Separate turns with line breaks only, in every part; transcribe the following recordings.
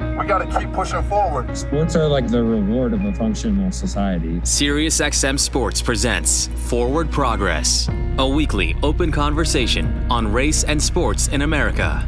We got to keep pushing forward.
Sports are like the reward of a functional society.
SiriusXM Sports presents Forward Progress, a weekly open conversation on race and sports in America.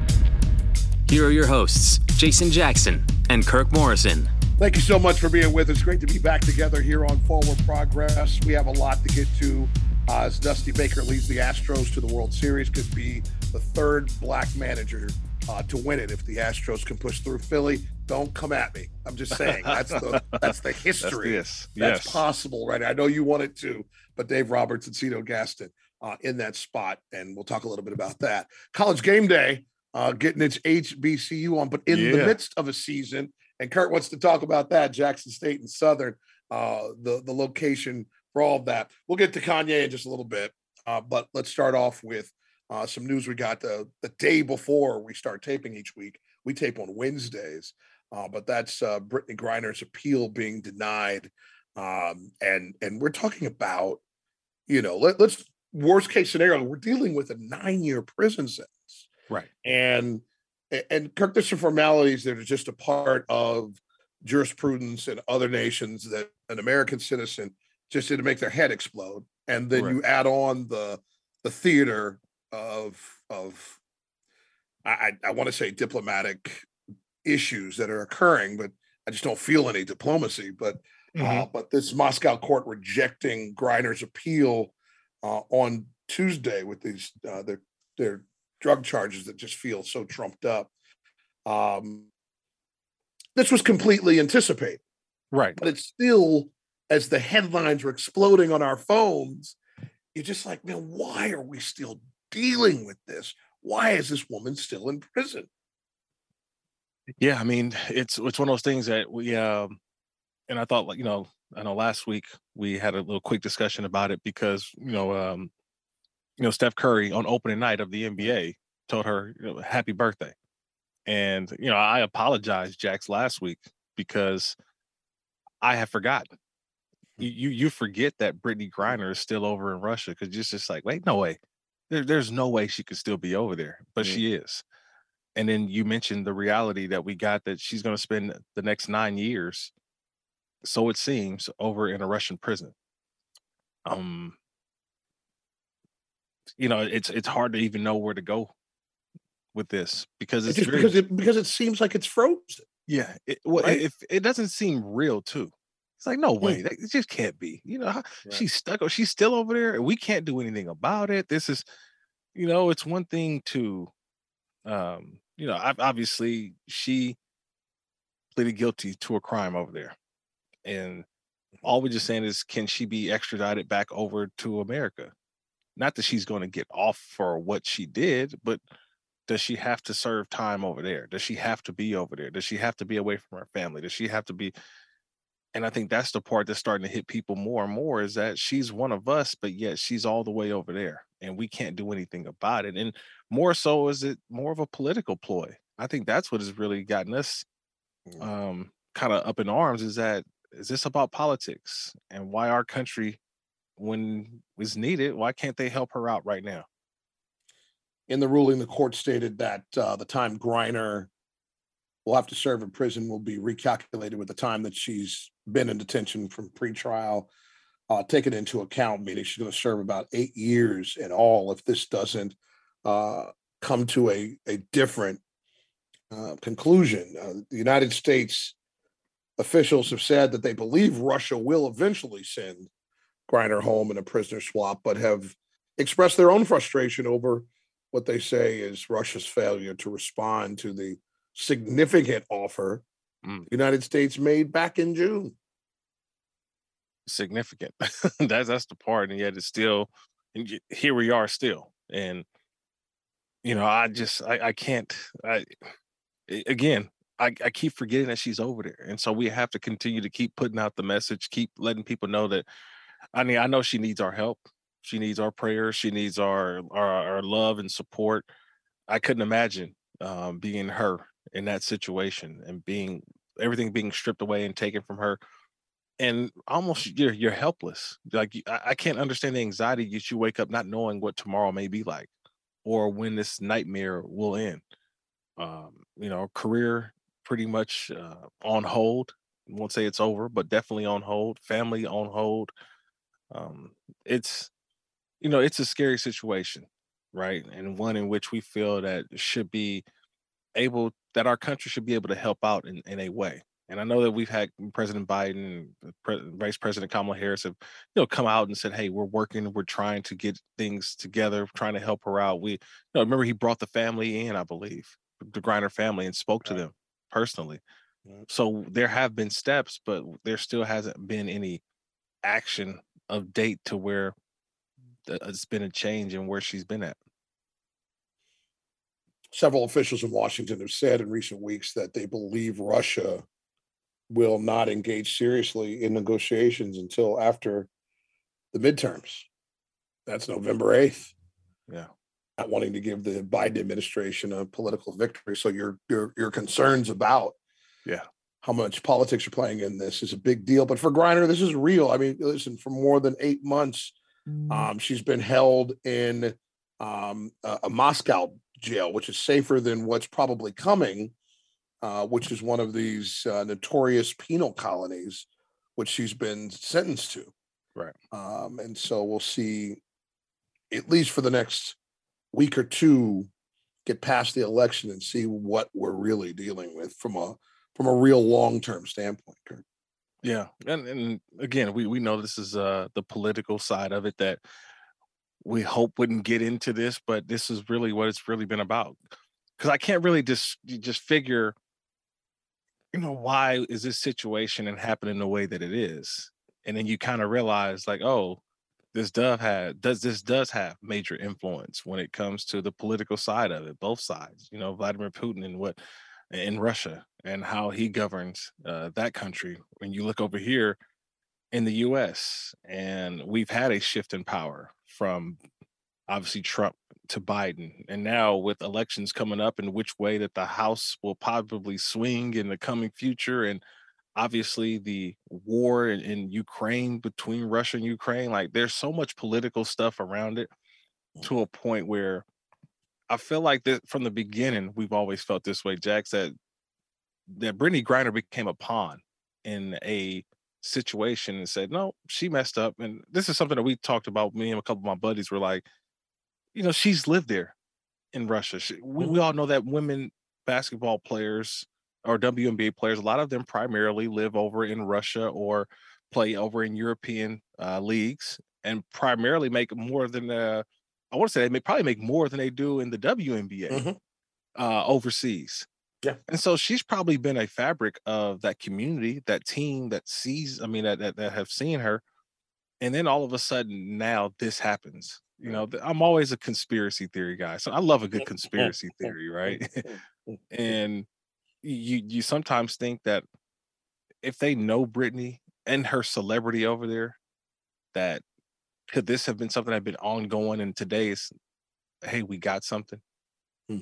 Here are your hosts, Jason Jackson and Kirk Morrison.
Thank you so much for being with us. Great to be back together here on Forward Progress. We have a lot to get to uh, as Dusty Baker leads the Astros to the World Series. Could be the third black manager uh, to win it if the Astros can push through Philly. Don't come at me. I'm just saying that's the that's the history.
That's,
that's
yes.
possible, right? I know you want it to, but Dave Roberts and Cito Gaston uh, in that spot, and we'll talk a little bit about that. College game day uh, getting its HBCU on, but in the midst of a season, and Kirk wants to talk about that. Jackson State and Southern, uh, the the location for all of that. We'll get to Kanye in just a little bit, uh, but let's start off with uh, some news we got the the day before we start taping each week. We tape on Wednesdays, uh, but that's uh, Brittney Griner's appeal being denied, um, and and we're talking about, you know, let, let's worst case scenario. We're dealing with a nine year prison sentence,
Right.
and and Kirk, there's some formalities that are just a part of jurisprudence in other nations that an American citizen just did to make their head explode, and then
Right.
you add on the the theater of of I I, want to say diplomatic issues that are occurring, but I just don't feel any diplomacy. But uh, but this Moscow court rejecting Griner's appeal uh, on Tuesday with these uh, their their drug charges that just feel so trumped up. Um, this was completely anticipated
Right.
but it's still as the headlines are exploding on our phones you're just like man why are we still dealing with this why is this woman still in prison
Yeah, I mean, it's it's one of those things that we um and I thought like, you know, I know last week we had a little quick discussion about it because, you know, um you know, Steph Curry on opening night of the NBA told her you know, happy birthday. And, you know, I apologized Jax last week because I have forgotten. You you, you forget that Brittney Griner is still over in Russia because you're just like, wait, no way. There, there's no way she could still be over there, but she is. And then you mentioned the reality that we got that she's going to spend the next nine years so it seems over in a russian prison. Um you know it's it's hard to even know where to go with this because
It's
it's
just
very-
because it because it seems like it's frozen.
Yeah it, well,
right?
if it doesn't seem real too it's like no
Hmm.
way that, it just can't be. You know how- she's stuck or she's still over there and we can't do anything about it. This is you know it's one thing to um you know ob- obviously she pleaded guilty to a crime over there and all we're just saying is can she be extradited back over to america? Not that she's going to get off for what she did but does she have to serve time over there? Does she have to be over there? Does she have to be away from her family? Does she have to be and i think that's the part that's starting to hit people more and more is that she's one of us but yet she's all the way over there and we can't do anything about it and more so is it more of a political ploy i think that's what has really gotten us
Mm.
um kind of up in arms is that is this about politics and why our country when is needed why can't they help her out right now
in the ruling the court stated that uh, the time griner will have to serve in prison will be recalculated with the time that she's been in detention from pretrial uh, taken into account, meaning she's going to serve about eight years in all if this doesn't uh, come to a, a different uh, conclusion. Uh, the United States officials have said that they believe Russia will eventually send Griner home in a prisoner swap, but have expressed their own frustration over what they say is Russia's failure to respond to the significant offer
Mm.
the United States made back in June.
significant. that's that's the part, and yet it's still and here we are still. And you know, I just I, I can't. I again, I, I keep forgetting that she's over there, and so we have to continue to keep putting out the message, keep letting people know that I mean, I know she needs our help. She needs our prayers. She needs our our, our love and support. I couldn't imagine um, being her in that situation and being everything being stripped away and taken from her and almost you're you're helpless. Like I, I can't understand the anxiety that you wake up not knowing what tomorrow may be like or when this nightmare will end. Um you know career pretty much uh, on hold. Won't say it's over but definitely on hold. Family on hold. Um it's you know it's a scary situation right? And one in which we feel that should be able that our country should be able to help out in, in a way. And I know that we've had President Biden, uh, Pre- Vice President Kamala Harris have, you know, come out and said, "Hey, we're working, we're trying to get things together, trying to help her out." We, you know, remember he brought the family in, I believe, the Griner family, and spoke to right. them personally. Right. So there have been steps, but there still hasn't been any action of date to where uh, it's been a change in where she's been at
several officials in Washington have said in recent weeks that they believe Russia will not engage seriously in negotiations until after the midterms. That's November 8th.
Yeah.
Not wanting to give the Biden administration a political victory. So your your your concerns about
yeah
how much politics are playing in this is a big deal. But for Griner, this is real. I mean, listen, for more than eight months, mm. um, she's been held in um, a, a Moscow jail, which is safer than what's probably coming, uh, which is one of these uh, notorious penal colonies, which she's been sentenced to.
Right.
Um, and so we'll see, at least for the next week or two, get past the election and see what we're really dealing with from a from a real long term standpoint. Kirk.
Yeah, and and again, we we know this is uh the political side of it that we hope wouldn't get into this, but this is really what it's really been about. Because I can't really just just figure, you know, why is this situation and happening the way that it is, and then you kind of realize like, oh, this does have does this does have major influence when it comes to the political side of it, both sides. You know, Vladimir Putin and what in Russia and how he governs uh, that country. When you look over here in the U.S. and we've had a shift in power from obviously Trump to Biden. And now with elections coming up and which way that the House will probably swing in the coming future and obviously the war in, in, Ukraine between Russia and Ukraine, like there's so much political stuff around it to a point where I feel like that from the beginning, we've always felt this way, Jack, that that Brittney Griner became a pawn in a situation and said, no, she messed up. And this is something that we talked about. Me and a couple of my buddies were like, you know, she's lived there in Russia. She, we, we all know that women basketball players or WNBA players, a lot of them primarily live over in Russia or play over in European uh, leagues and primarily make more than uh, I want to say they may probably make more than they do in the WNBA mm-hmm. uh, overseas.
Yeah.
And so she's probably been a fabric of that community, that team that sees, I mean, that, that, that have seen her. And then all of a sudden now this happens. You know, I'm always a conspiracy theory guy. So I love a good conspiracy theory, right? and you you sometimes think that if they know Brittney and her celebrity over there, that could this have been something that had been ongoing and today's hey, we got something.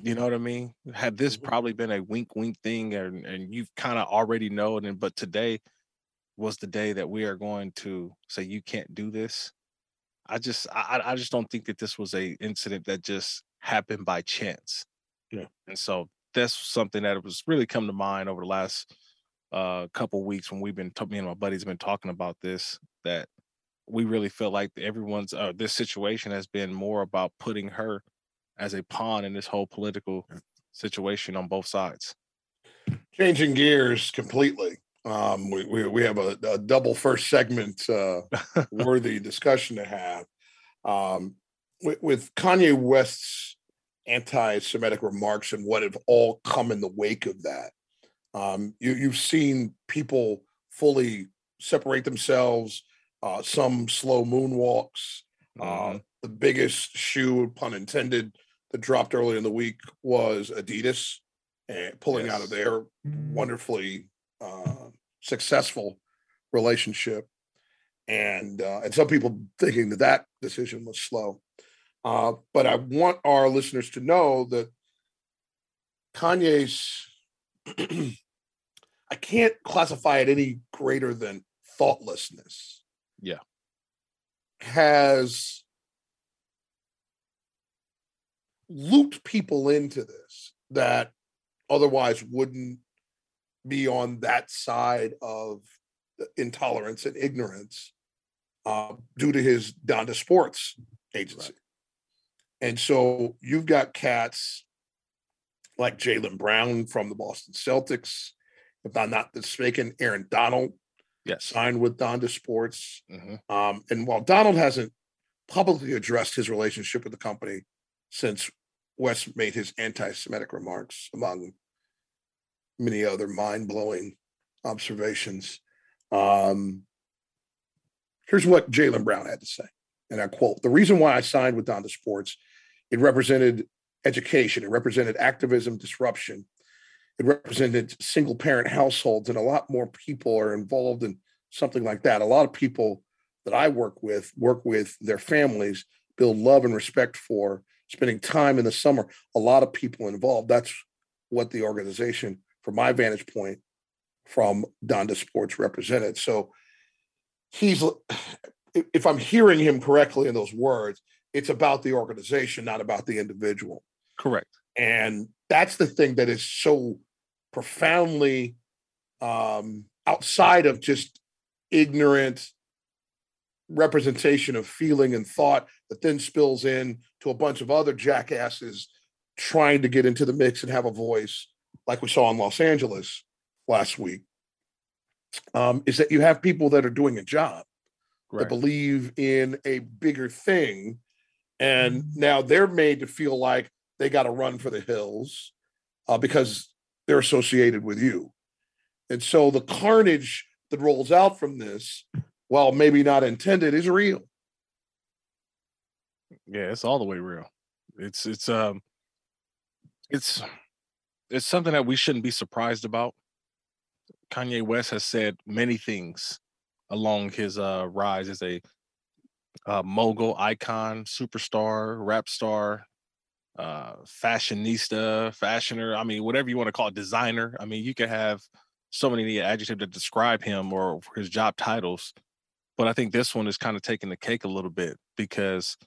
You know what I mean? Had this mm-hmm. probably been a wink wink thing and, and you've kind of already known and but today was the day that we are going to say you can't do this. I just I I just don't think that this was a incident that just happened by chance.
Yeah.
And so that's something that was really come to mind over the last uh couple weeks when we've been me and my buddies have been talking about this that we really feel like everyone's uh, this situation has been more about putting her as a pawn in this whole political situation on both sides.
Changing gears completely. Um, we, we, we have a, a double first segment uh, worthy discussion to have. Um, with, with Kanye West's anti-Semitic remarks and what have all come in the wake of that. Um, you, you've seen people fully separate themselves, uh, some slow moonwalks. Uh, mm-hmm. Uh, the biggest shoe, pun intended, that dropped early in the week was Adidas and pulling yes. out of their mm. wonderfully uh, successful relationship. and uh, and some people thinking that that decision was slow. Uh, but I want our listeners to know that Kanye's I can't classify it any greater than thoughtlessness.
Yeah.
Has looped people into this that otherwise wouldn't be on that side of intolerance and ignorance uh, due to his Donda Sports agency. Right. And so you've got cats like Jaylen Brown from the Boston Celtics, if I'm not mistaken, Aaron Donald
yes.
signed with Donda Sports. Mm-hmm. Um, and while Donald hasn't publicly addressed his relationship with the company since West made his anti-Semitic remarks, among many other mind-blowing observations. Um, here's what Jaylen Brown had to say, and I quote: "The reason why I signed with Donda Sports, it represented education, it represented activism, disruption, it represented single-parent households, and a lot more people are involved in something like that. A lot of people that I work with work with their families, build love and respect for." Spending time in the summer, a lot of people involved. That's what the organization, from my vantage point, from Donda Sports represented. So he's, if I'm hearing him correctly in those words, it's about the organization, not about the individual.
Correct.
And that's the thing that is so profoundly um, outside of just ignorant representation of feeling and thought that then spills in to a bunch of other jackasses trying to get into the mix and have a voice like we saw in Los Angeles last week um, is that you have people that are doing a job right. that believe in a bigger thing and mm-hmm. now they're made to feel like they got to run for the hills uh, because they're associated with you and so the carnage that rolls out from this while maybe not intended, is real.
Yeah, it's all the way real. It's it's um it's it's something that we shouldn't be surprised about. Kanye West has said many things along his uh rise as a uh, mogul, icon, superstar, rap star, uh, fashionista, fashioner. I mean, whatever you want to call it, designer. I mean, you could have so many adjectives that describe him or his job titles but I think this one is kind of taking the cake a little bit because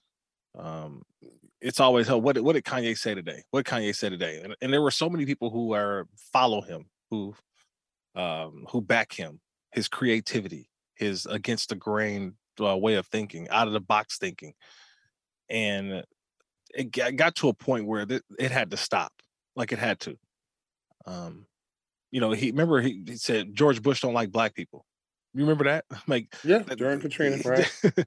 um, it's always held. What, what did Kanye say today? What Kanye say today? And, and there were so many people who are follow him, who um, who back him, his creativity, his against the grain uh, way of thinking, out of the box thinking, and it got to a point where it had to stop, like it had to. Um, you know, he remember he, he said George Bush don't like black people. You remember that? Like
yeah, during Katrina, right?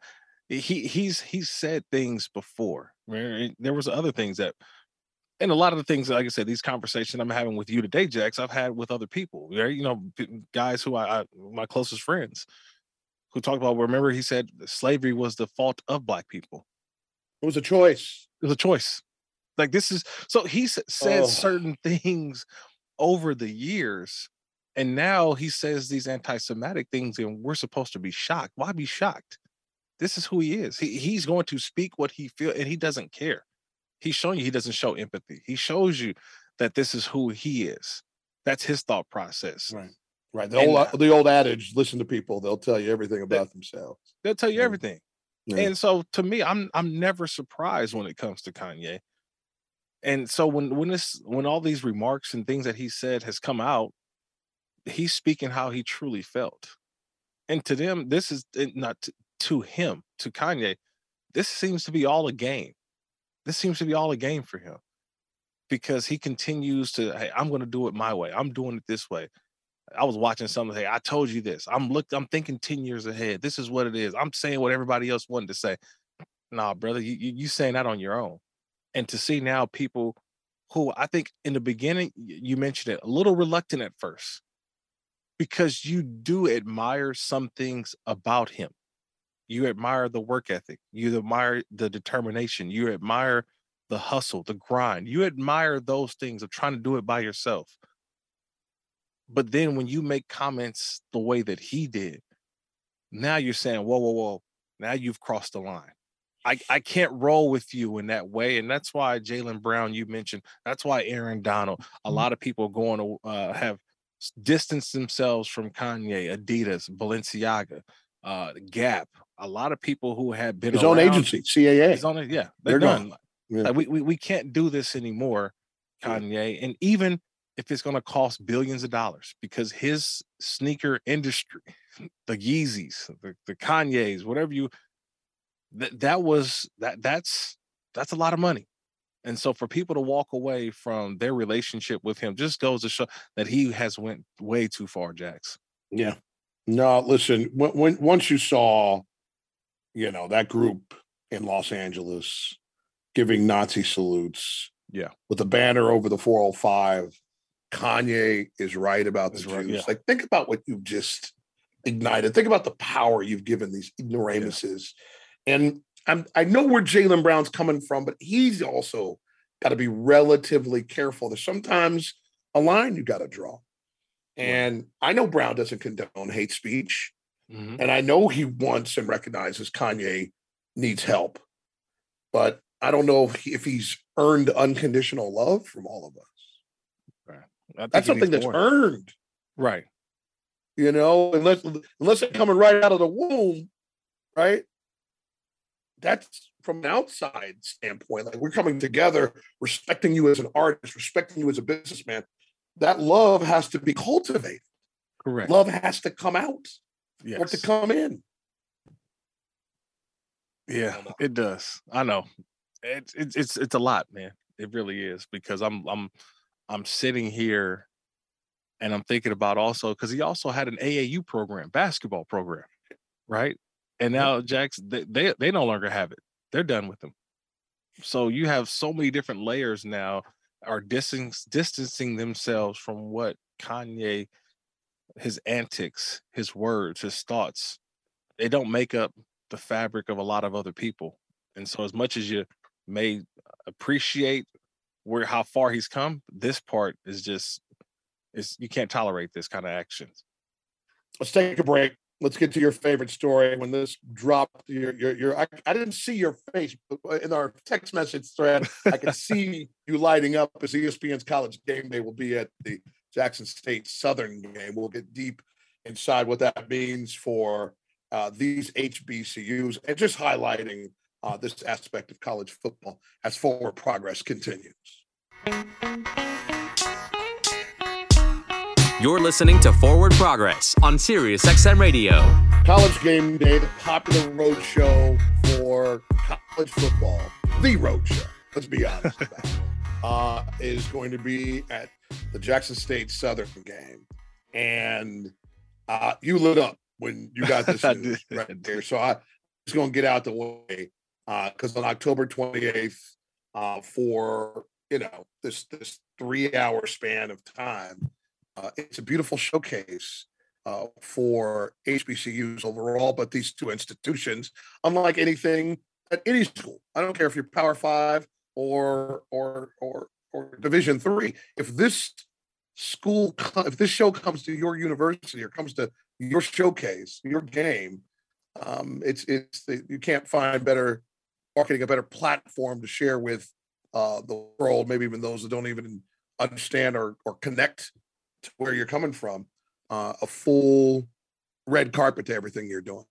he he's he's said things before. Right? There was other things that, and a lot of the things, like I said, these conversations I'm having with you today, Jax, I've had with other people. Right? You know, guys who I, I my closest friends who talked about. Remember, he said slavery was the fault of black people.
It was a choice.
It was a choice. Like this is so he said oh. certain things over the years and now he says these anti-Semitic things, and we're supposed to be shocked. Why be shocked? This is who he is. He, he's going to speak what he feels, and he doesn't care. He's showing you he doesn't show empathy. He shows you that this is who he is. That's his thought process.
Right. Right. The and, old uh, the old adage, listen to people, they'll tell you everything about they, themselves.
They'll tell you yeah. everything. Yeah. And so to me, I'm I'm never surprised when it comes to Kanye. And so when when this when all these remarks and things that he said has come out, he's speaking how he truly felt. And to them, this is not to, him, to Kanye, this seems to be all a game. This seems to be all a game for him because he continues to, hey, I'm going to do it my way. I'm doing it this way. I was watching something. Hey, I told you this. I'm looked. I'm thinking ten years ahead. This is what it is. I'm saying what everybody else wanted to say. Nah, brother, you you, you saying that on your own. And to see now people who I think in the beginning you mentioned it a little reluctant at first, because you do admire some things about him. You admire the work ethic, you admire the determination, you admire the hustle, the grind. You admire those things of trying to do it by yourself. But then when you make comments the way that he did, now you're saying, whoa, whoa, whoa, now you've crossed the line. I, I can't roll with you in that way. And that's why Jaylen Brown, you mentioned, that's why Aaron Donald, a lot of people going to uh, have distanced themselves from Kanye, Adidas, Balenciaga, uh, Gap. A lot of people who had been
his own agency, CAA.
His own, yeah, they're, they're done. Yeah. Like we, we we can't do this anymore, Kanye. And even if it's going to cost billions of dollars, because his sneaker industry, the Yeezys, the, the Kanyes, whatever you that that was that that's that's a lot of money. And so for people to walk away from their relationship with him just goes to show that he has went way too far, Jax.
Yeah. No, listen, when, when once you saw, you know, that group in Los Angeles giving Nazi salutes,
yeah,
with a banner over the 405, Kanye is right about the Jews. Right, yeah. Like, think about what you've just ignited. Think about the power you've given these ignoramuses. Yeah. And I'm, I know where Jaylen Brown's coming from, but he's also got to be relatively careful. There's sometimes a line you got to draw. And I know Brown doesn't condone hate speech. Mm-hmm. And I know he wants and recognizes Kanye needs help. But I don't know if he's earned unconditional love from all of us. Right. That's something that's more. earned.
Right.
You know, unless unless it's coming right out of the womb, right? that's from an outside standpoint. Like we're coming together, respecting you as an artist, respecting you as a businessman. That love has to be cultivated.
Correct.
Love has to come out yes. or to come in.
Yeah, it does. I know. It's it's it's it's a lot, man. It really is because I'm I'm I'm sitting here and I'm thinking about also because he also had an AAU program, basketball program, right? And now Jax they, they they no longer have it. They're done with them. So you have so many different layers now are distancing distancing themselves from what Kanye, his antics, his words, his thoughts, they don't make up the fabric of a lot of other people. And so as much as you may appreciate where how far he's come, this part is just is you can't tolerate this kind of actions.
Let's take a break let's get to your favorite story. When this dropped, your your, your I, I, didn't see your face uh, in our text message thread. I could see you lighting up as ESPN's College Game Day will be at the Jackson State Southern game. We'll get deep inside what that means for uh, these HBCUs and just highlighting uh, this aspect of college football as forward progress continues.
You're listening to Forward Progress on Sirius XM Radio.
College Game Day, the popular road show for college football, the road show, let's be honest uh, is going to be at the Jackson State Southern game. And uh, you lit up when you got this news right there. So I just going to get out the way because uh, on October 28th, uh, for you know this this three hour span of time, uh, it's a beautiful showcase uh, for HBCUs overall, but these two institutions, unlike anything at any school, I don't care if you're Power Five or or or or Division Three. If this school, if this show comes to your university or comes to your showcase, your game, um, it's it's you can't find better marketing, a better platform to share with uh, the world, maybe even those that don't even understand or or connect to where you're coming from, uh, a full red carpet to everything you're doing.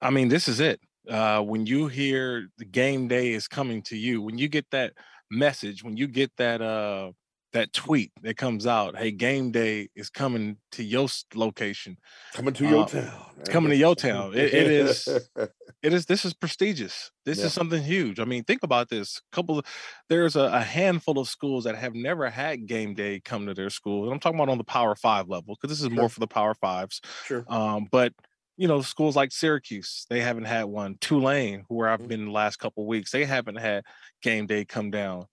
I mean, this is it. Uh, when you hear the game day is coming to you, when you get that message, when you get that uh, that tweet that comes out, hey, game day is coming to your location.
Coming to your uh, town.
It's coming to your town. It, it is it is this is prestigious. This yeah. is something huge. I mean, think about this. A couple of there's a, a, handful of schools that have never had game day come to their school. And I'm talking about on the power five level, because this is sure. more for the power fives.
Sure.
Um, but you know, schools like Syracuse, they haven't had one. Tulane, where I've mm-hmm. been the last couple weeks, they haven't had game day come down.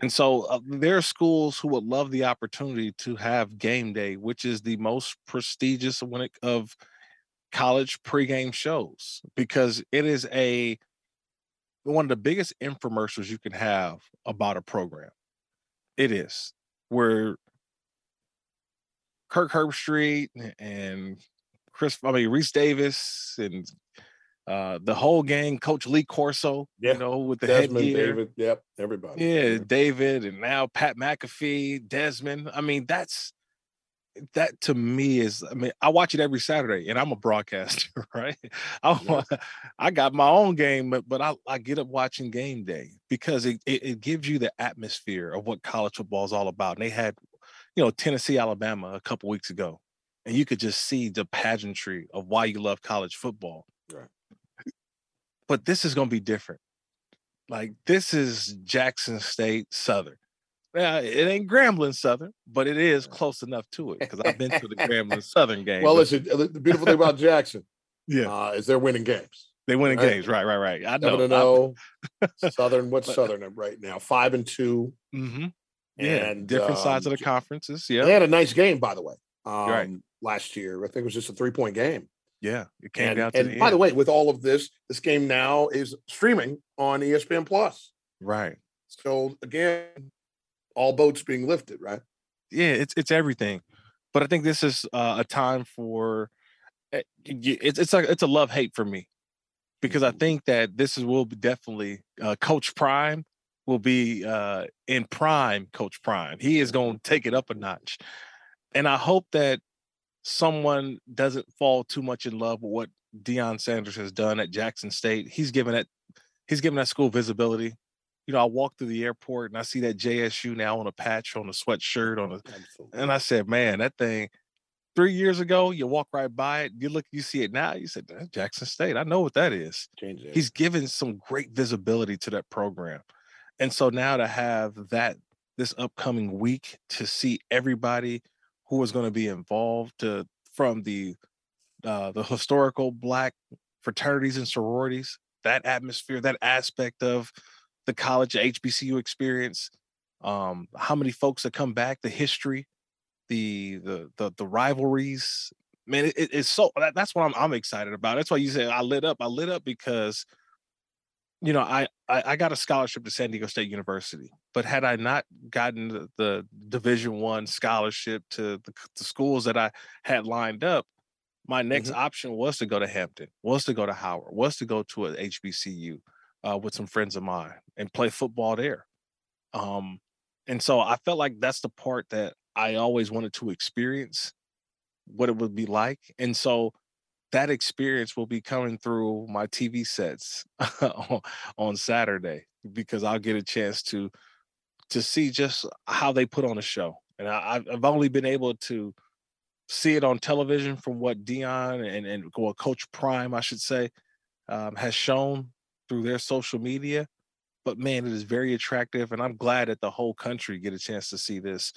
And so uh, there are schools who would love the opportunity to have game day, which is the most prestigious when it, of college pregame shows because it is a one of the biggest infomercials you can have about a program. It is where Kirk Herbstreit and Chris, I mean Rece Davis and uh, the whole gang, Coach Lee Corso,
Yeah.
you know, with the
Desmond,
headgear.
David, yep, everybody.
Yeah, David and now Pat McAfee, Desmond. I mean, that's that to me is I mean, I watch it every Saturday and I'm a broadcaster, right? I,
Yeah.
I got my own game, but but I, I get up watching game day because it, it, it gives you the atmosphere of what college football is all about. And they had, you know, Tennessee, Alabama a couple weeks ago, and you could just see the pageantry of why you love college football.
Right.
But this is gonna be different. Like this is Jackson State Southern. Yeah, it ain't Grambling Southern, but it is close enough to it because I've been to the Grambling Southern game.
Well, listen, the beautiful thing about Jackson
yeah,
uh, is they're winning games.
they winning
right.
games, right, right, right. I know.
Zero. Southern, what's Southern right now? Five and two.
hmm Yeah,
And,
different sides
um,
of the conferences. Yeah, They
had a nice game, by the way. Um,
right.
Last year, I think it was just a three point game.
yeah. It came
And,
down to
and
the
by
end.
the way, with all of this, this game now is streaming on ESPN Plus.
right.
So again, all boats being lifted, right?
yeah, it's it's everything. But I think this is uh, a time for eh, it's it's like it's a love hate for me because I think that this is will be definitely uh, Coach Prime will be uh, in prime Coach Prime. He is going to take it up a notch, and I hope that someone doesn't fall too much in love with what Deion Sanders has done at Jackson State. He's given that he's given that school visibility. You know, I walk through the airport and I see that JSU now on a patch, on a sweatshirt, on a
Absolutely.
and I said, man, that thing three years ago, you walk right by it, you look, you see it now, you said, "That's Jackson State. I know what that is. He's given some great visibility to that program. And so now to have that this upcoming week to see everybody who is going to be involved to from the uh the historical black fraternities and sororities, that atmosphere, that aspect of the college HBCU experience, um, how many folks that come back, the history, the the the, the rivalries. Man, it- it's so that, that's what I'm I'm excited about. That's why you say I lit up. I lit up because you know I, I I got a scholarship to San Diego State University, but had I not gotten the, the Division One scholarship to the, the schools that I had lined up, my next option was to go to Hampton, was to go to Howard, was to go to a HBCU uh, with some friends of mine and play football there. Um, and so I felt like that's the part that I always wanted to experience what it would be like. And so that experience will be coming through my TV sets on, Saturday because I'll get a chance to to see just how they put on a show. And I, I've- I've only been able to see it on television from what Deion and and what Coach Prime, I should say, um, has shown through their social media. But man, it is very attractive, and I'm glad that the whole country get a chance to see this,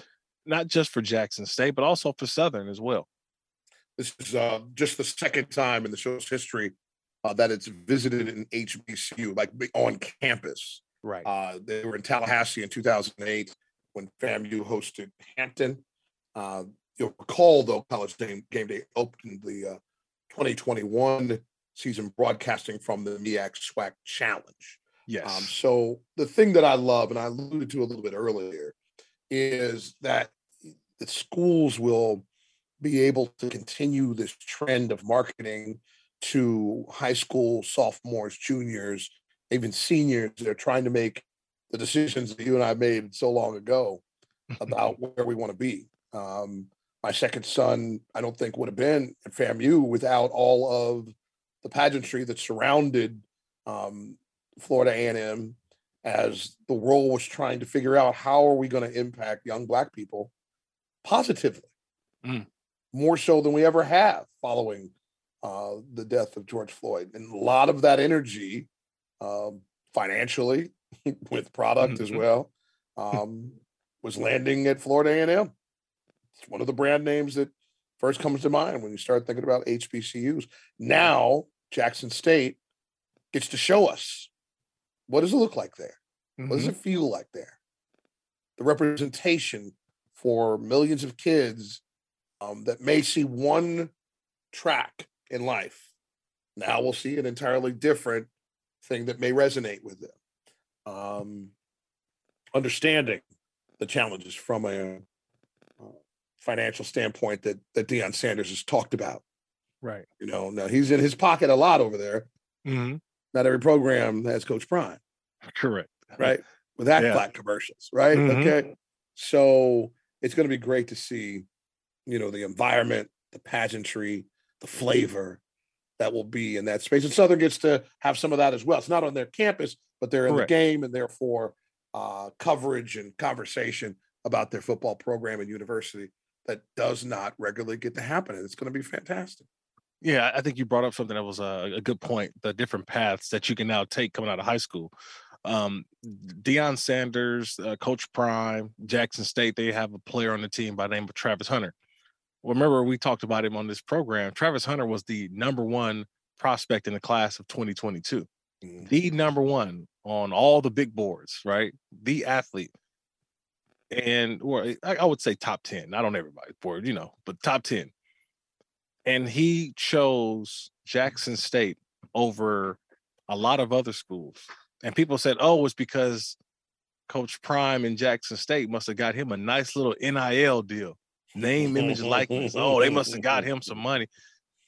not just for Jackson State, but also for Southern as well.
This is uh, just the second time in the show's history uh, that it's visited an HBCU, like on campus.
Right.
Uh, they were in Tallahassee in 2008 when FAMU hosted Hampton. Uh, you'll recall, though, College Game, Game Day opened the uh, 2021 season broadcasting from the MEAC SWAC Challenge.
yes.
Um, so the thing that I love, and I alluded to a little bit earlier, is that the schools will be able to continue this trend of marketing to high school sophomores, juniors, even seniors. They're trying to make the decisions that you and I made so long ago about where we want to be. Um, my second son, I don't think would have been at FAMU without all of the pageantry that surrounded um, Florida A&M as the world was trying to figure out how are we going to impact young black people positively
Mm.
More so than we ever have following uh, the death of George Floyd and a lot of that energy um, financially with product as
Mhm.
well um, was landing at Florida A&M it's one of the brand names that first comes to mind when you start thinking about HBCUs now Jackson State gets to show us what does it look like there? What does it feel like there? The representation for millions of kids um, that may see one track in life. Now we'll see an entirely different thing that may resonate with them. Um, understanding the challenges from a uh, financial standpoint that that Deion Sanders has talked about
Right.
You know, now he's in his pocket a lot over there.
Mm-hmm.
Not every program has Coach Prime,
Correct.
right? With that
Yeah.
black commercials, right?
Mhm.
Okay. So it's going to be great to see, you know, the environment, the pageantry, the flavor that will be in that space. And Southern gets to have some of that as well. It's not on their campus, but they're in
Correct.
the game and therefore uh, coverage and conversation about their football program and university that does not regularly get to happen. And it's going to be fantastic.
Yeah, I think you brought up something that was a, a good point. The different paths that you can now take coming out of high school. Um, Deion Sanders, uh, Coach Prime, Jackson State, they have a player on the team by the name of Travis Hunter. Well, remember we talked about him on this program. Travis Hunter was the number one prospect in the class of 2022,
Mhm.
the number one on all the big boards, right? The athlete. And or I, I would say top 10, not on everybody's board, you know, but top 10 and he chose Jackson State over a lot of other schools. And people said, "Oh, it's because Coach Prime in Jackson State must have got him a nice little NIL deal, name, image, likeness. Oh, they must have got him some money."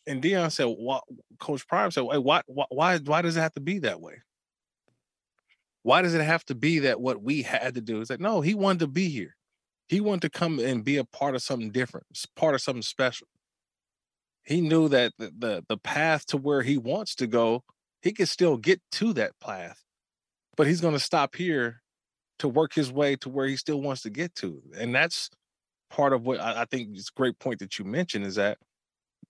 And Deion said, "What?" Coach Prime said, "Why? Why? Why? Why does it have to be that way? Why does it have to be that what we had to do?" It's like, no, he wanted to be here. He wanted to come and be a part of something different, part of something special he knew that the, the the path to where he wants to go, he can still get to that path, but he's going to stop here to work his way to where he still wants to get to, and that's part of what I, I think it's a great point that you mentioned is that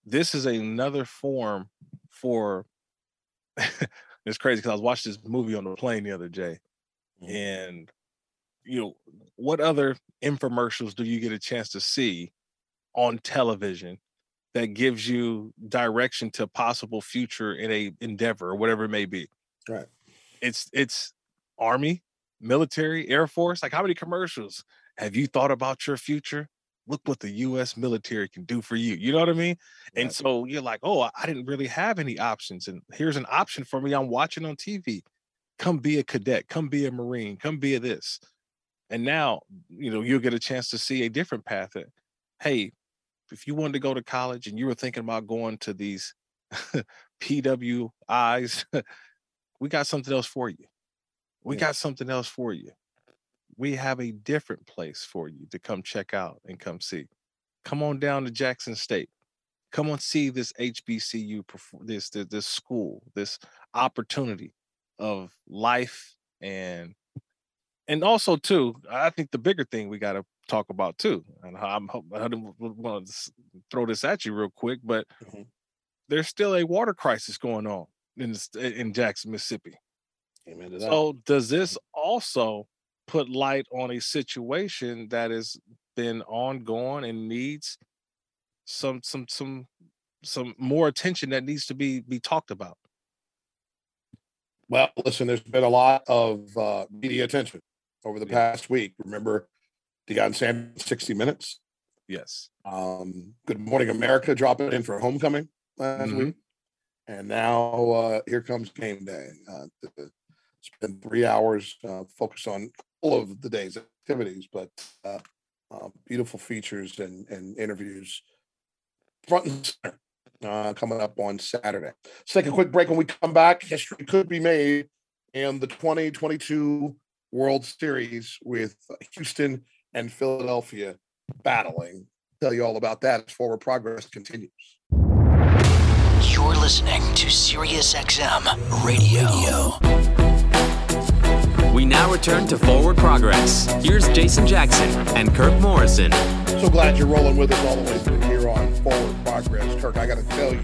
this is another form for. it's crazy because I was watching this movie on the plane the other day,
Mhm.
and you know what other infomercials do you get a chance to see on television that gives you direction to possible future in a endeavor or whatever it may be.
Right.
It's it's army, military, air force. Like how many commercials have you thought about your future? Look what the US military can do for you. You know what I mean? And so you're like, "Oh, I didn't really have any options and here's an option for me I'm watching on TV. Come be a cadet, come be a marine, come be a this." And now, you know, you'll get a chance to see a different path that hey, if you wanted to go to college and you were thinking about going to these PWIs, we got something else for you. We
Yeah.
got something else for you. We have a different place for you to come check out and come see. Come on down to Jackson State. Come on see this HBCU, this this, this school, this opportunity of life and and also too, I think the bigger thing we got to talk about too, and I'm I want to throw this at you real quick, but
Mhm.
there's still a water crisis going on in in Jackson, Mississippi.
Amen to that.
So does this also put light on a situation that has been ongoing and needs some some some some more attention that needs to be be talked about?
Well, listen, there's been a lot of uh, media attention over the
Yeah.
past week. Remember Deion Sanders, 60 Minutes?
Yes.
Um, Good Morning America dropping in for homecoming last
Mhm.
week. And now uh, here comes game day. Uh, spend three hours uh, focused on of the day's activities, but uh, uh, beautiful features and, and interviews front and center uh, coming up on Saturday. Let's take a quick break. When we come back, history could be made in the 2022 World Series with Houston and Philadelphia battling. Tell you all about that as forward progress continues.
You're listening to SiriusXM Radio.
We now return to Forward Progress. Here's Jason Jackson and Kirk Morrison.
So glad you're rolling with us all the way through here on Forward Progress. Kirk, I got to tell you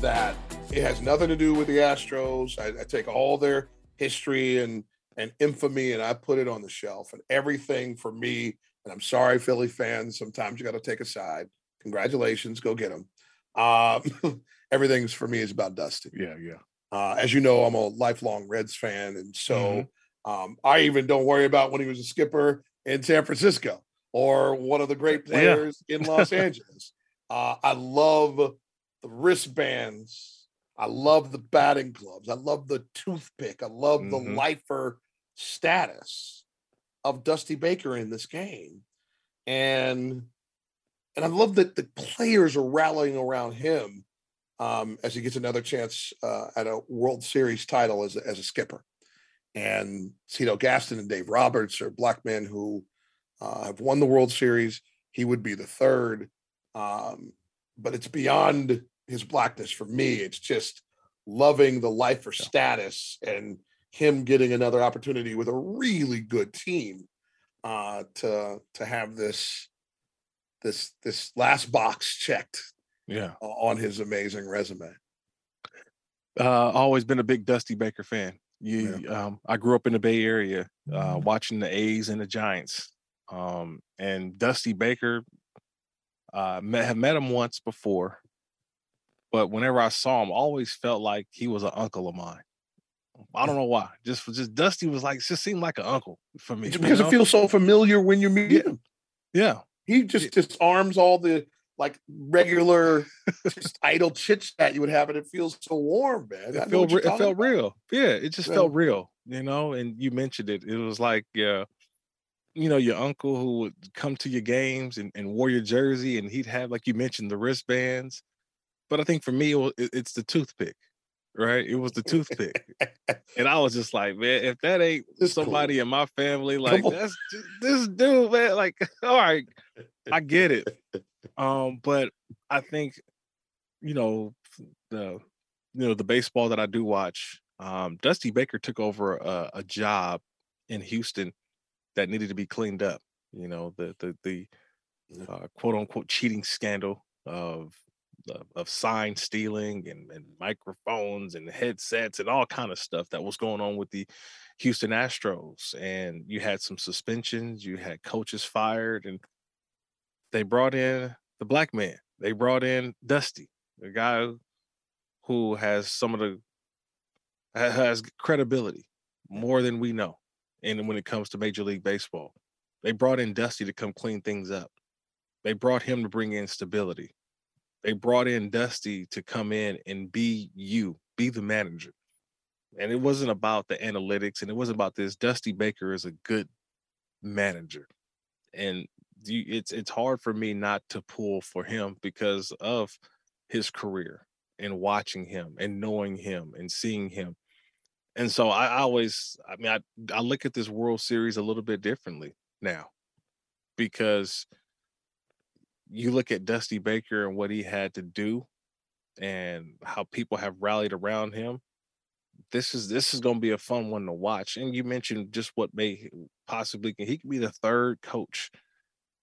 that it has nothing to do with the Astros. I, I take all their history and and infamy and I put it on the shelf. And everything for me, and I'm sorry, Philly fans, sometimes you got to take a side. Congratulations, go get them. Um, everything's for me is about Dusty.
Yeah, yeah.
Uh, as you know, I'm a lifelong Reds fan, and so um, I even don't worry about when he was a skipper in San Francisco or one of the great
Yeah.
players in Los Angeles. Uh, I love the wristbands. I love the batting gloves. I love the toothpick. I love the
Mhm.
lifer status of Dusty Baker in this game, and and I love that the players are rallying around him um, as he gets another chance uh, at a World Series title as a, as a skipper. And Cito Gaston and Dave Roberts are black men who uh, have won the World Series. He would be the third, um, but it's beyond his blackness for me. It's just loving the life or status and him getting another opportunity with a really good team uh, to to have this this this last box checked
Yeah.
on his amazing resume.
Uh, always been a big Dusty Baker fan. You, um, I grew up in the Bay Area, uh, watching the A's and the Giants. Um, and Dusty Baker, uh, met, have met him once before, but whenever I saw him, always felt like he was an uncle of mine. I don't know why. Just, just Dusty was like, just seemed like an uncle for me.
It's
you
because
know?
it feels so familiar when you meet him.
yeah,
He just disarms all the like regular just idle chit chat you would have, and it feels so warm, man.
It
what
it felt
about.
real. Yeah, it just
Yeah.
felt real, you know. And you mentioned it. It was like, yeah, you know, your uncle who would come to your games and, and wore your jersey, and he'd have, like you mentioned, the wristbands. But I think for me, it, wa- it- it's the toothpick, right? It was the toothpick, and I was just like, man, if that ain't
It's cool.
somebody in my family, like that's this dude, man. Like, all right, I get it. Um, but I think, you know, the you know the baseball that I do watch, um, Dusty Baker took over a, a job in Houston that needed to be cleaned up. You know, the the the uh, quote unquote cheating scandal of of, of sign stealing and, and microphones and headsets and all kind of stuff that was going on with the Houston Astros. And you had some suspensions, you had coaches fired, and they brought in the black man. They brought in Dusty, the guy who has some of the has credibility more than we know. And when it comes to Major League Baseball, they brought in Dusty to come clean things up. They brought him to bring in stability. They brought in Dusty to come in and be you, be the manager. And it wasn't about the analytics and it wasn't about this. Dusty Baker is a good manager. And you, it's it's hard for me not to pull for him because of his career and watching him and knowing him and seeing him. And so I always, I mean, I, I look at this World Series a little bit differently now because you look at Dusty Baker and what he had to do and how people have rallied around him. This is this is going to be a fun one to watch. And you mentioned just what may possibly he could be the third coach,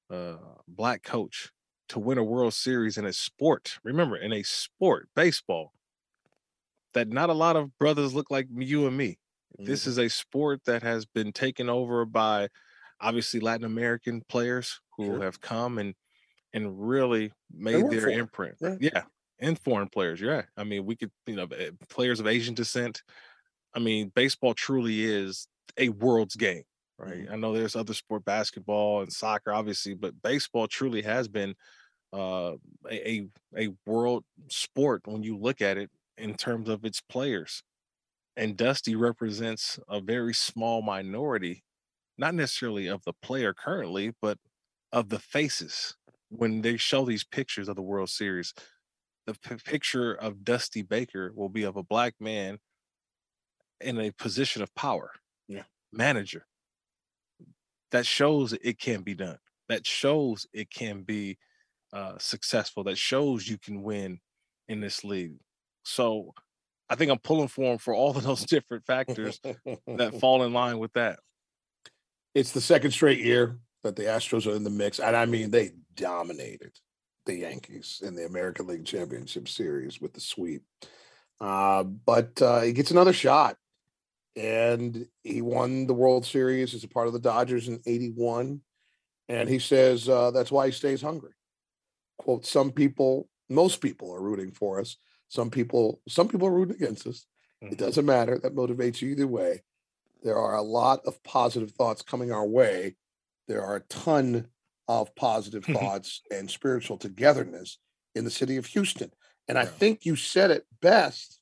uh, black coach to win a World Series in a sport. Remember, in a sport, baseball, that not a lot of brothers look like you and me. This is a sport that has been taken over by obviously Latin American players who
Sure.
have come and and really made their
foreign,
imprint.
yeah.
Yeah. And foreign players, yeah. I mean, we could, you know, eh, players of Asian descent. I mean, baseball truly is a world's game, right? I know there's other sport, basketball and soccer, obviously, but baseball truly has been uh, a, a a world sport when you look at it in terms of its players. And Dusty represents a very small minority, not necessarily of the player currently, but of the faces. When they show these pictures of the World Series, the p- picture of Dusty Baker will be of a black man in a position of power.
Yeah.
Manager. That shows it can be done. That shows it can be uh, successful. That shows you can win in this league. So I think I'm pulling for him for all of those different factors that fall in line with that.
it's the second straight year that the Astros are in the mix, and I mean they dominated the Yankees in the American League Championship Series with the sweep. Uh, but uh, he gets another shot, and he won the World Series as a part of the Dodgers in '81. And he says uh, that's why he stays hungry. "Quote: Some people, most people are rooting for us. Some people, some people are rooting against us. It doesn't matter. That motivates you either way. There are a lot of positive thoughts coming our way. There are a ton of positive thoughts and spiritual togetherness in the city of Houston. And I think you said it best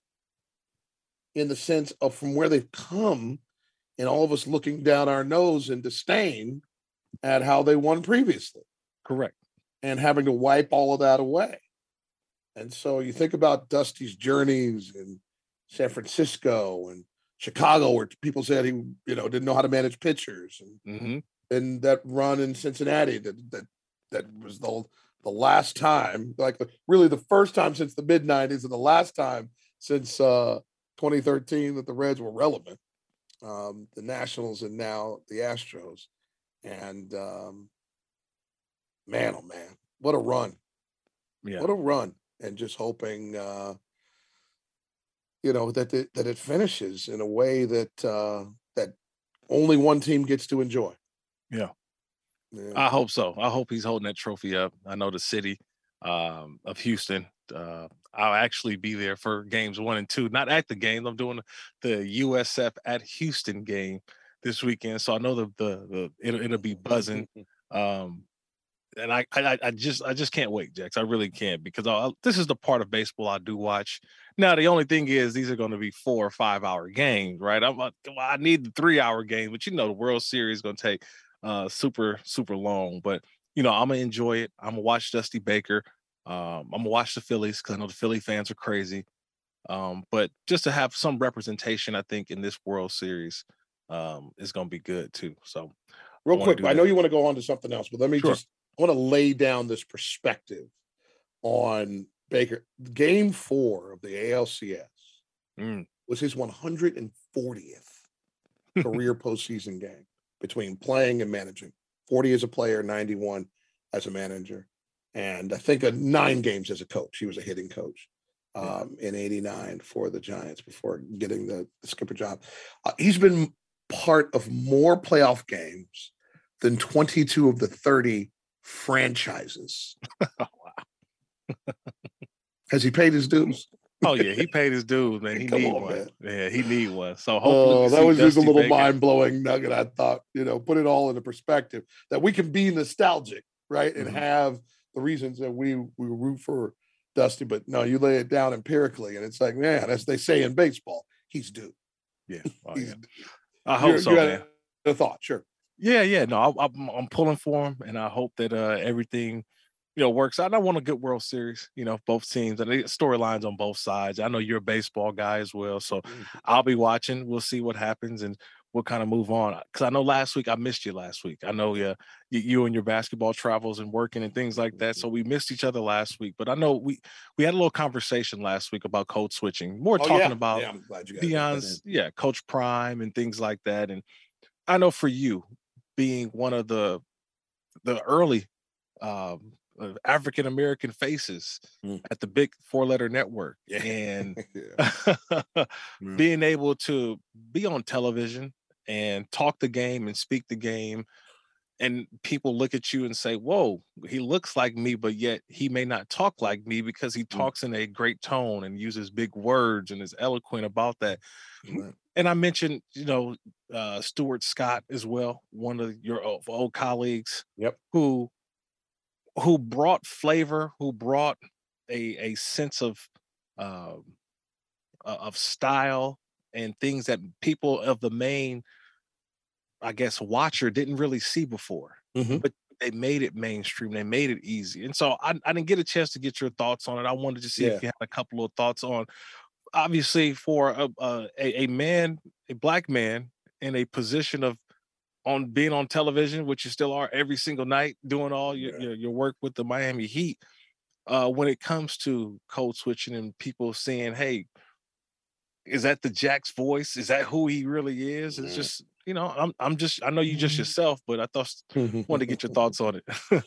in the sense of from where they've come and all of us looking down our nose in disdain at how they won previously
Correct.
and having to wipe all of that away. And so you think about Dusty's journeys in San Francisco and Chicago, where people said he, you know, didn't know how to manage pitchers, and
hmm
and that run in Cincinnati that that that was the the last time, like the, really the first time since the mid '90s, and the last time since uh, 2013 that the Reds were relevant. Um, the Nationals and now the Astros, and um, man, oh man, what a run!
Yeah.
What a run! And just hoping, uh, you know, that it, that it finishes in a way that uh, that only one team gets to enjoy.
Yeah.
Yeah.
I hope so. I hope he's holding that trophy up. I know the city um, of Houston. Uh, I'll actually be there for games one and two. Not at the game. I'm doing the USF at Houston game this weekend, so I know the the, the it'll, it'll be buzzing. Um, and I, I I just I just can't wait, Jax. I really can't because I, this is the part of baseball I do watch. Now the only thing is these are going to be four or five hour games, right? I'm well, I need the three hour game, but you know the World Series is going to take uh super super long. But you know I'm gonna enjoy it. I'm gonna watch Dusty Baker. Um, I'm gonna watch the Phillies because I know the Philly fans are crazy. Um, but just to have some representation, I think in this World Series um is going to be good too. So
Real
wanna
quick, I know you want to go on to something else, but let me
Sure.
just I want to lay down this perspective on Baker. Game four of the ALCS
Mm.
was his 140th career postseason game between playing and managing. 40 as a player, 91 as a manager, and I think uh, nine games as a coach. He was a hitting coach um, in '89 for the Giants before getting the, skipper job. Uh, he's been part of more playoff games than 22 of the 30 franchises. Has he paid his dues?
oh yeah, he paid his dues, man. He
Come
need
on,
one.
man.
Yeah, he need one. So hopefully
Oh, that was just a little mind blowing nugget. I thought, you know, put it all into perspective that we can be nostalgic, right? And
Mhm.
have the reasons that we we root for Dusty, but no, you lay it down empirically, and it's like, man, as they say in baseball, he's due.
Yeah, oh,
He's
yeah.
due.
I hope so,
you had
man.
A thought, sure.
Yeah, yeah. No, I, I'm I'm pulling for him, and I hope that uh everything you know works out. And I want a good World Series. You know, both teams and the storylines on both sides. I know you're a baseball guy as well, so
Mm-hmm.
I'll be watching. We'll see what happens, and we'll kind of move on. Because I know last week I missed you last week. I know yeah, you, you and your basketball travels and working and things like that. So we missed each other last week. But I know we we had a little conversation last week about code switching. More
Oh,
talking
yeah.
about
yeah, I'm glad you guys got that in.
Deion's yeah, Coach Prime and things like that. And I know for you, being one of the the early um African American faces
Mm.
at the big four letter network
Yeah.
and
Yeah.
being able to be on television and talk the game and speak the game and people look at you and say whoa he looks like me but yet he may not talk like me because he talks in a great tone and uses big words and is eloquent about that
Right.
and I mentioned, you know, uh, Stuart Scott as well, one of your old, old colleagues.
Yep.
Who, who brought flavor, who brought a a sense of, uh, of style and things that people of the main, I guess, watcher didn't really see before.
Mhm.
But they made it mainstream. They made it easy, and so I, I didn't get a chance to get your thoughts on it. I wanted to see
Yeah.
if you had a couple of thoughts on obviously for a, a a man, a black man in a position of on being on television, which you still are every single night, doing all your
Yeah.
your, your work with the Miami Heat. Uh, when it comes to code switching and people saying, "Hey, is that the Jax voice? Is that who he really is?" It's
Yeah.
just you know, I'm I'm just I know you just yourself, but I thought wanted to get your thoughts on it.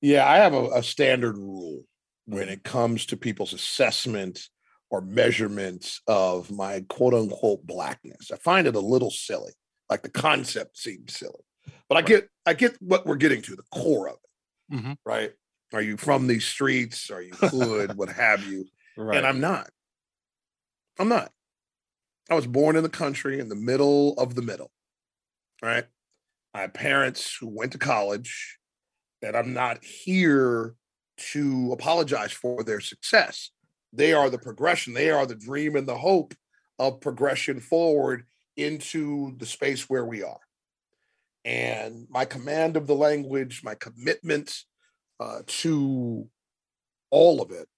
Yeah, I have a, a standard rule when it comes to people's assessment or measurements of my quote unquote blackness. I find it a little silly. Like the concept seems silly. But I get I get what we're getting to, the core of it.
Mhm.
Right. Are you from these streets? Are you hood? what have you?
right.
And I'm not. I'm not. I was born in the country in the middle of the middle. Right. I have parents who went to college, and I'm not here to apologize for their success. They are the progression, they are the dream and the hope of progression forward into the space where we are. And my command of the language, my commitment uh, to all of it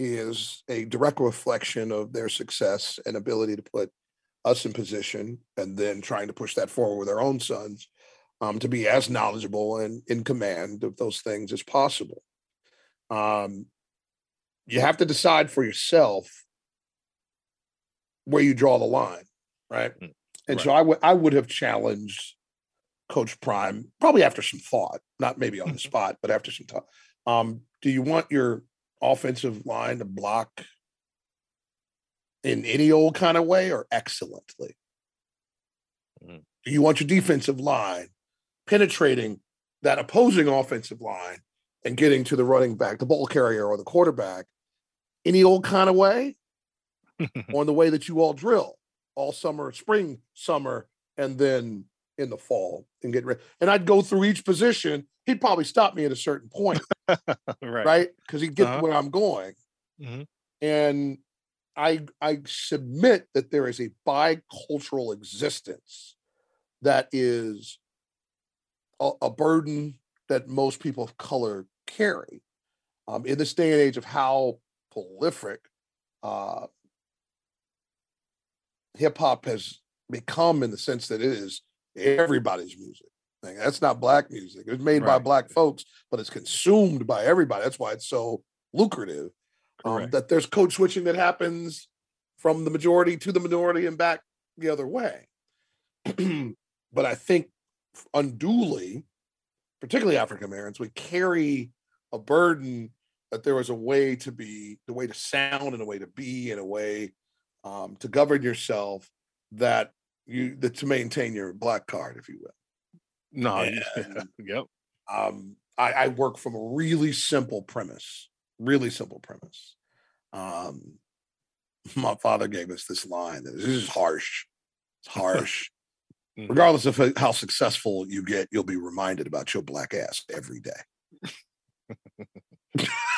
is a direct reflection of their success and ability to put us in position and then trying to push that forward with their own sons um, to be as knowledgeable and in command of those things as possible. Um, you have to decide for yourself where you draw the line, right?
Mm,
And
right.
so I would I would have challenged Coach Prime probably after some thought, not maybe on the spot, but after some thought. Um, do you want your offensive line to block in any old kind of way or excellently?
Mhm.
Do you want your defensive line penetrating that opposing offensive line and getting to the running back, the ball carrier, or the quarterback any old kind of way? or in the way that you all drill all summer, spring, summer, and then in the fall and get ready. And I'd go through each position. He'd probably stop me at a certain point,
right.
right? Because he'd get
Uh-huh.
where I'm going.
Mhm.
And I I submit that there is a bicultural existence that is a, a burden that most people of color carry. Um, in this day and age of how prolific uh, hip hop has become, in the sense that it is everybody's music. Like, that's not black music. It's made by black folks, but it's consumed by everybody. That's why it's so lucrative. Um, that there's code switching that happens from the majority to the minority and back the other way. but I think unduly, particularly African Americans, we carry a burden that there was a way to be, the way to sound, and a way to be, and a way um, to govern yourself that you to maintain your black card, if you will.
No.
And-
yep.
um, I, I work from a really simple premise, really simple premise. Um, my father gave us this line. This is harsh. It's harsh.
Mhm.
Regardless of how- successful you get, you'll be reminded about your black ass every day.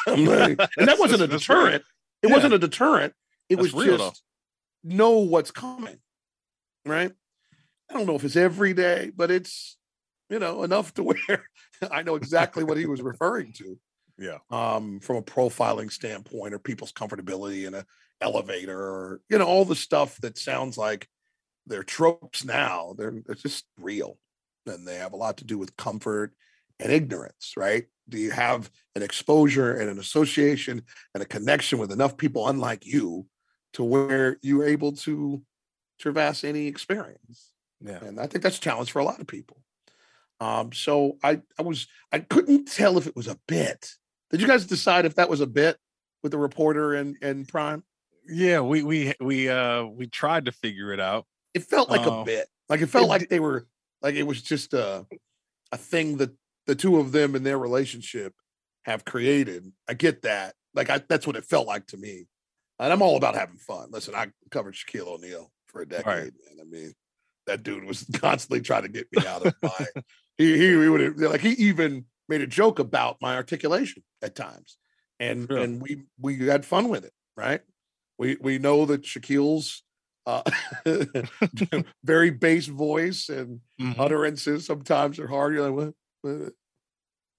Like- and that wasn't a
That's- that's real.
deterrent. It
Yeah.
wasn't a deterrent. It
That's
was
real,
just know what's coming. Right. I don't know if it's every day, but it's you know enough to where I know exactly what he was referring to.
Yeah.
Um, from a profiling standpoint or people's comfortability in a elevator or you know, all the stuff that sounds like they're tropes now. They're it's just real. And they have a lot to do with comfort and ignorance, right? Do you have an exposure and an association and a connection with enough people unlike you to where you're able to traverse any experience?
Yeah.
And I think that's a challenge for a lot of people. Um, so I I was I couldn't tell if it was a bit. Did you guys decide if that was a bit with the reporter and and Prime?
Yeah. We we we uh we tried to figure it out.
It felt like
Oh.
a bit. Like it felt
It
like they were like it was just a a thing that the two of them in their relationship have created. I get that. Like I that's what it felt like to me. And I'm all about having fun. Listen, I covered Shaquille O'Neal for a decade, man. I mean, that dude was constantly trying to get me out of my he he, he would like he even made a joke about my articulation at times. And
Sure.
and we we had fun with it, right? We we know that Shaquille's uh very bass voice and
Mhm.
utterances sometimes are hard. You're like, what? what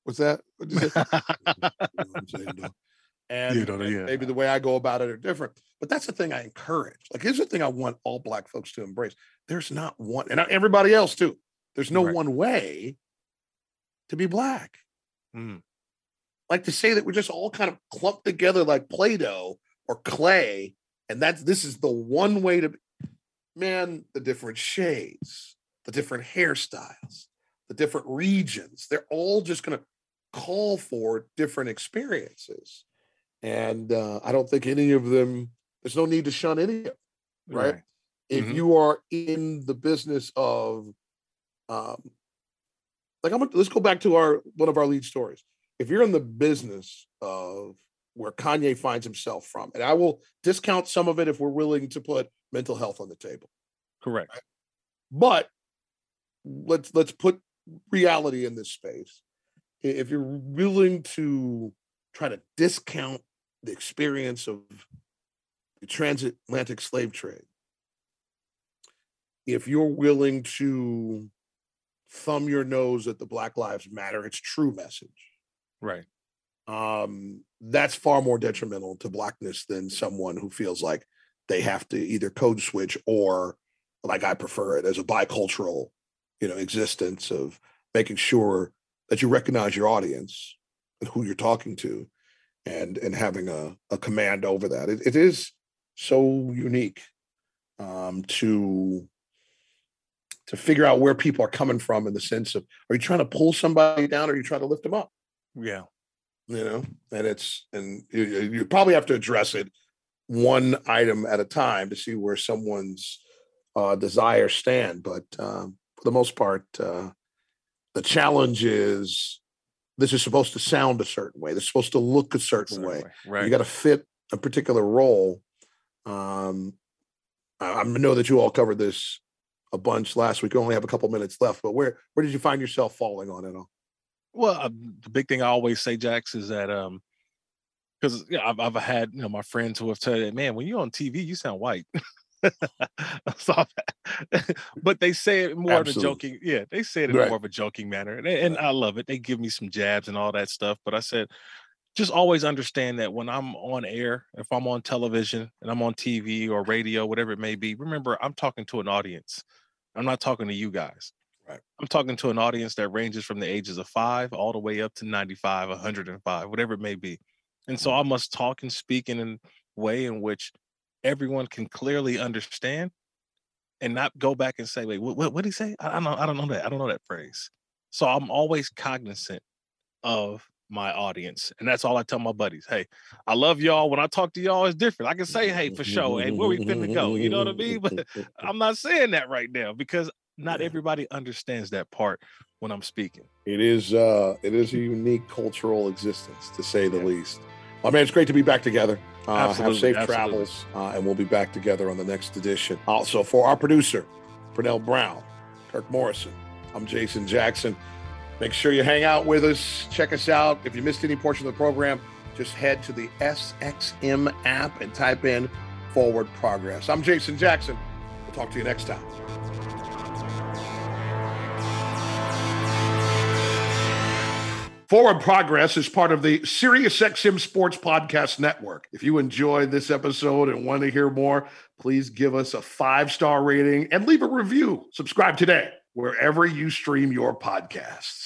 what's that? What'd you know what I'm saying, though? And,
You know,
and
yeah.
maybe the way I go about it are different. But that's the thing I encourage. Like, here's the thing I want all black folks to embrace. There's not one, and everybody else too. There's no
Right.
one way to be black.
Mm.
Like to say that we're just all kind of clumped together like Play-Doh or clay, and that's this is the one way to be. Man, the different shades, the different hairstyles, the different regions, they're all just going to call for different experiences. And uh, I don't think any of them, there's no need to shun any of them, right? If
Mhm.
you are in the business of, um, like I'm gonna, let's go back to our one of our lead stories. If you're in the business of where Kanye finds himself from, and I will discount some of it if we're willing to put mental health on the table,
Correct.
but let's let's put reality in this space. If you're willing to try to discount the experience of the transatlantic slave trade, if you're willing to thumb your nose at the Black Lives Matter, it's true message,
Right.
um, that's far more detrimental to blackness than someone who feels like they have to either code switch or like I prefer it as a bicultural, you know, existence of making sure that you recognize your audience and who you're talking to and and having a, a command over that. It, it is so unique um, to to figure out where people are coming from in the sense of are you trying to pull somebody down or are you trying to lift them up?
Yeah.
You know, and it's and you, you probably have to address it one item at a time to see where someone's uh, desires stand. But um, for the most part, uh, the challenge is this is supposed to sound a certain way. This is supposed to look a certain, certain way. way. Right. You got to fit a particular role. Um, I, I know that you all covered this a bunch last week. We only have a couple minutes left, but where where did you find yourself falling on it all?
Well, uh, the big thing I always say, Jax, is that um, because yeah, I've, I've had you know my friends who have told me, man, when you're on TV, you sound white. but they say it more Absolutely. in a joking, yeah, they say it in right. more of a joking manner, and, and I love it. They give me some jabs and all that stuff. But I said, just always understand that when I'm on air, if I'm on television and I'm on TV or radio, whatever it may be, remember I'm talking to an audience. I'm not talking to you guys.
Right.
I'm talking to an audience that ranges from the ages of five all the way up to 95, 105, whatever it may be. And so mm-hmm. I must talk and speak in a way in which everyone can clearly understand and not go back and say, wait, what, what, what did he say? I, I don't know. I don't know that. I don't know that phrase. So I'm always cognizant of my audience. And that's all I tell my buddies. Hey, I love y'all. When I talk to y'all, it's different. I can say, hey, for sure. Hey, where we finna go? You know what I mean? But I'm not saying that right now because not everybody understands that part when I'm speaking.
It is uh it is a unique cultural existence to say the yeah. least. My man, it's great to be back together. Uh, have safe absolutely. travels, uh, and we'll be back together on the next edition. Also, for our producer, Pernell Brown, Kirk Morrison, I'm Jason Jackson. Make sure you hang out with us. Check us out. If you missed any portion of the program, just head to the SXM app and type in Forward Progress. I'm Jason Jackson. We'll talk to you next time. Forward Progress is part of the SiriusXM Sports Podcast Network. If you enjoyed this episode and want to hear more, please give us a five star rating and leave a review. Subscribe today wherever you stream your podcasts.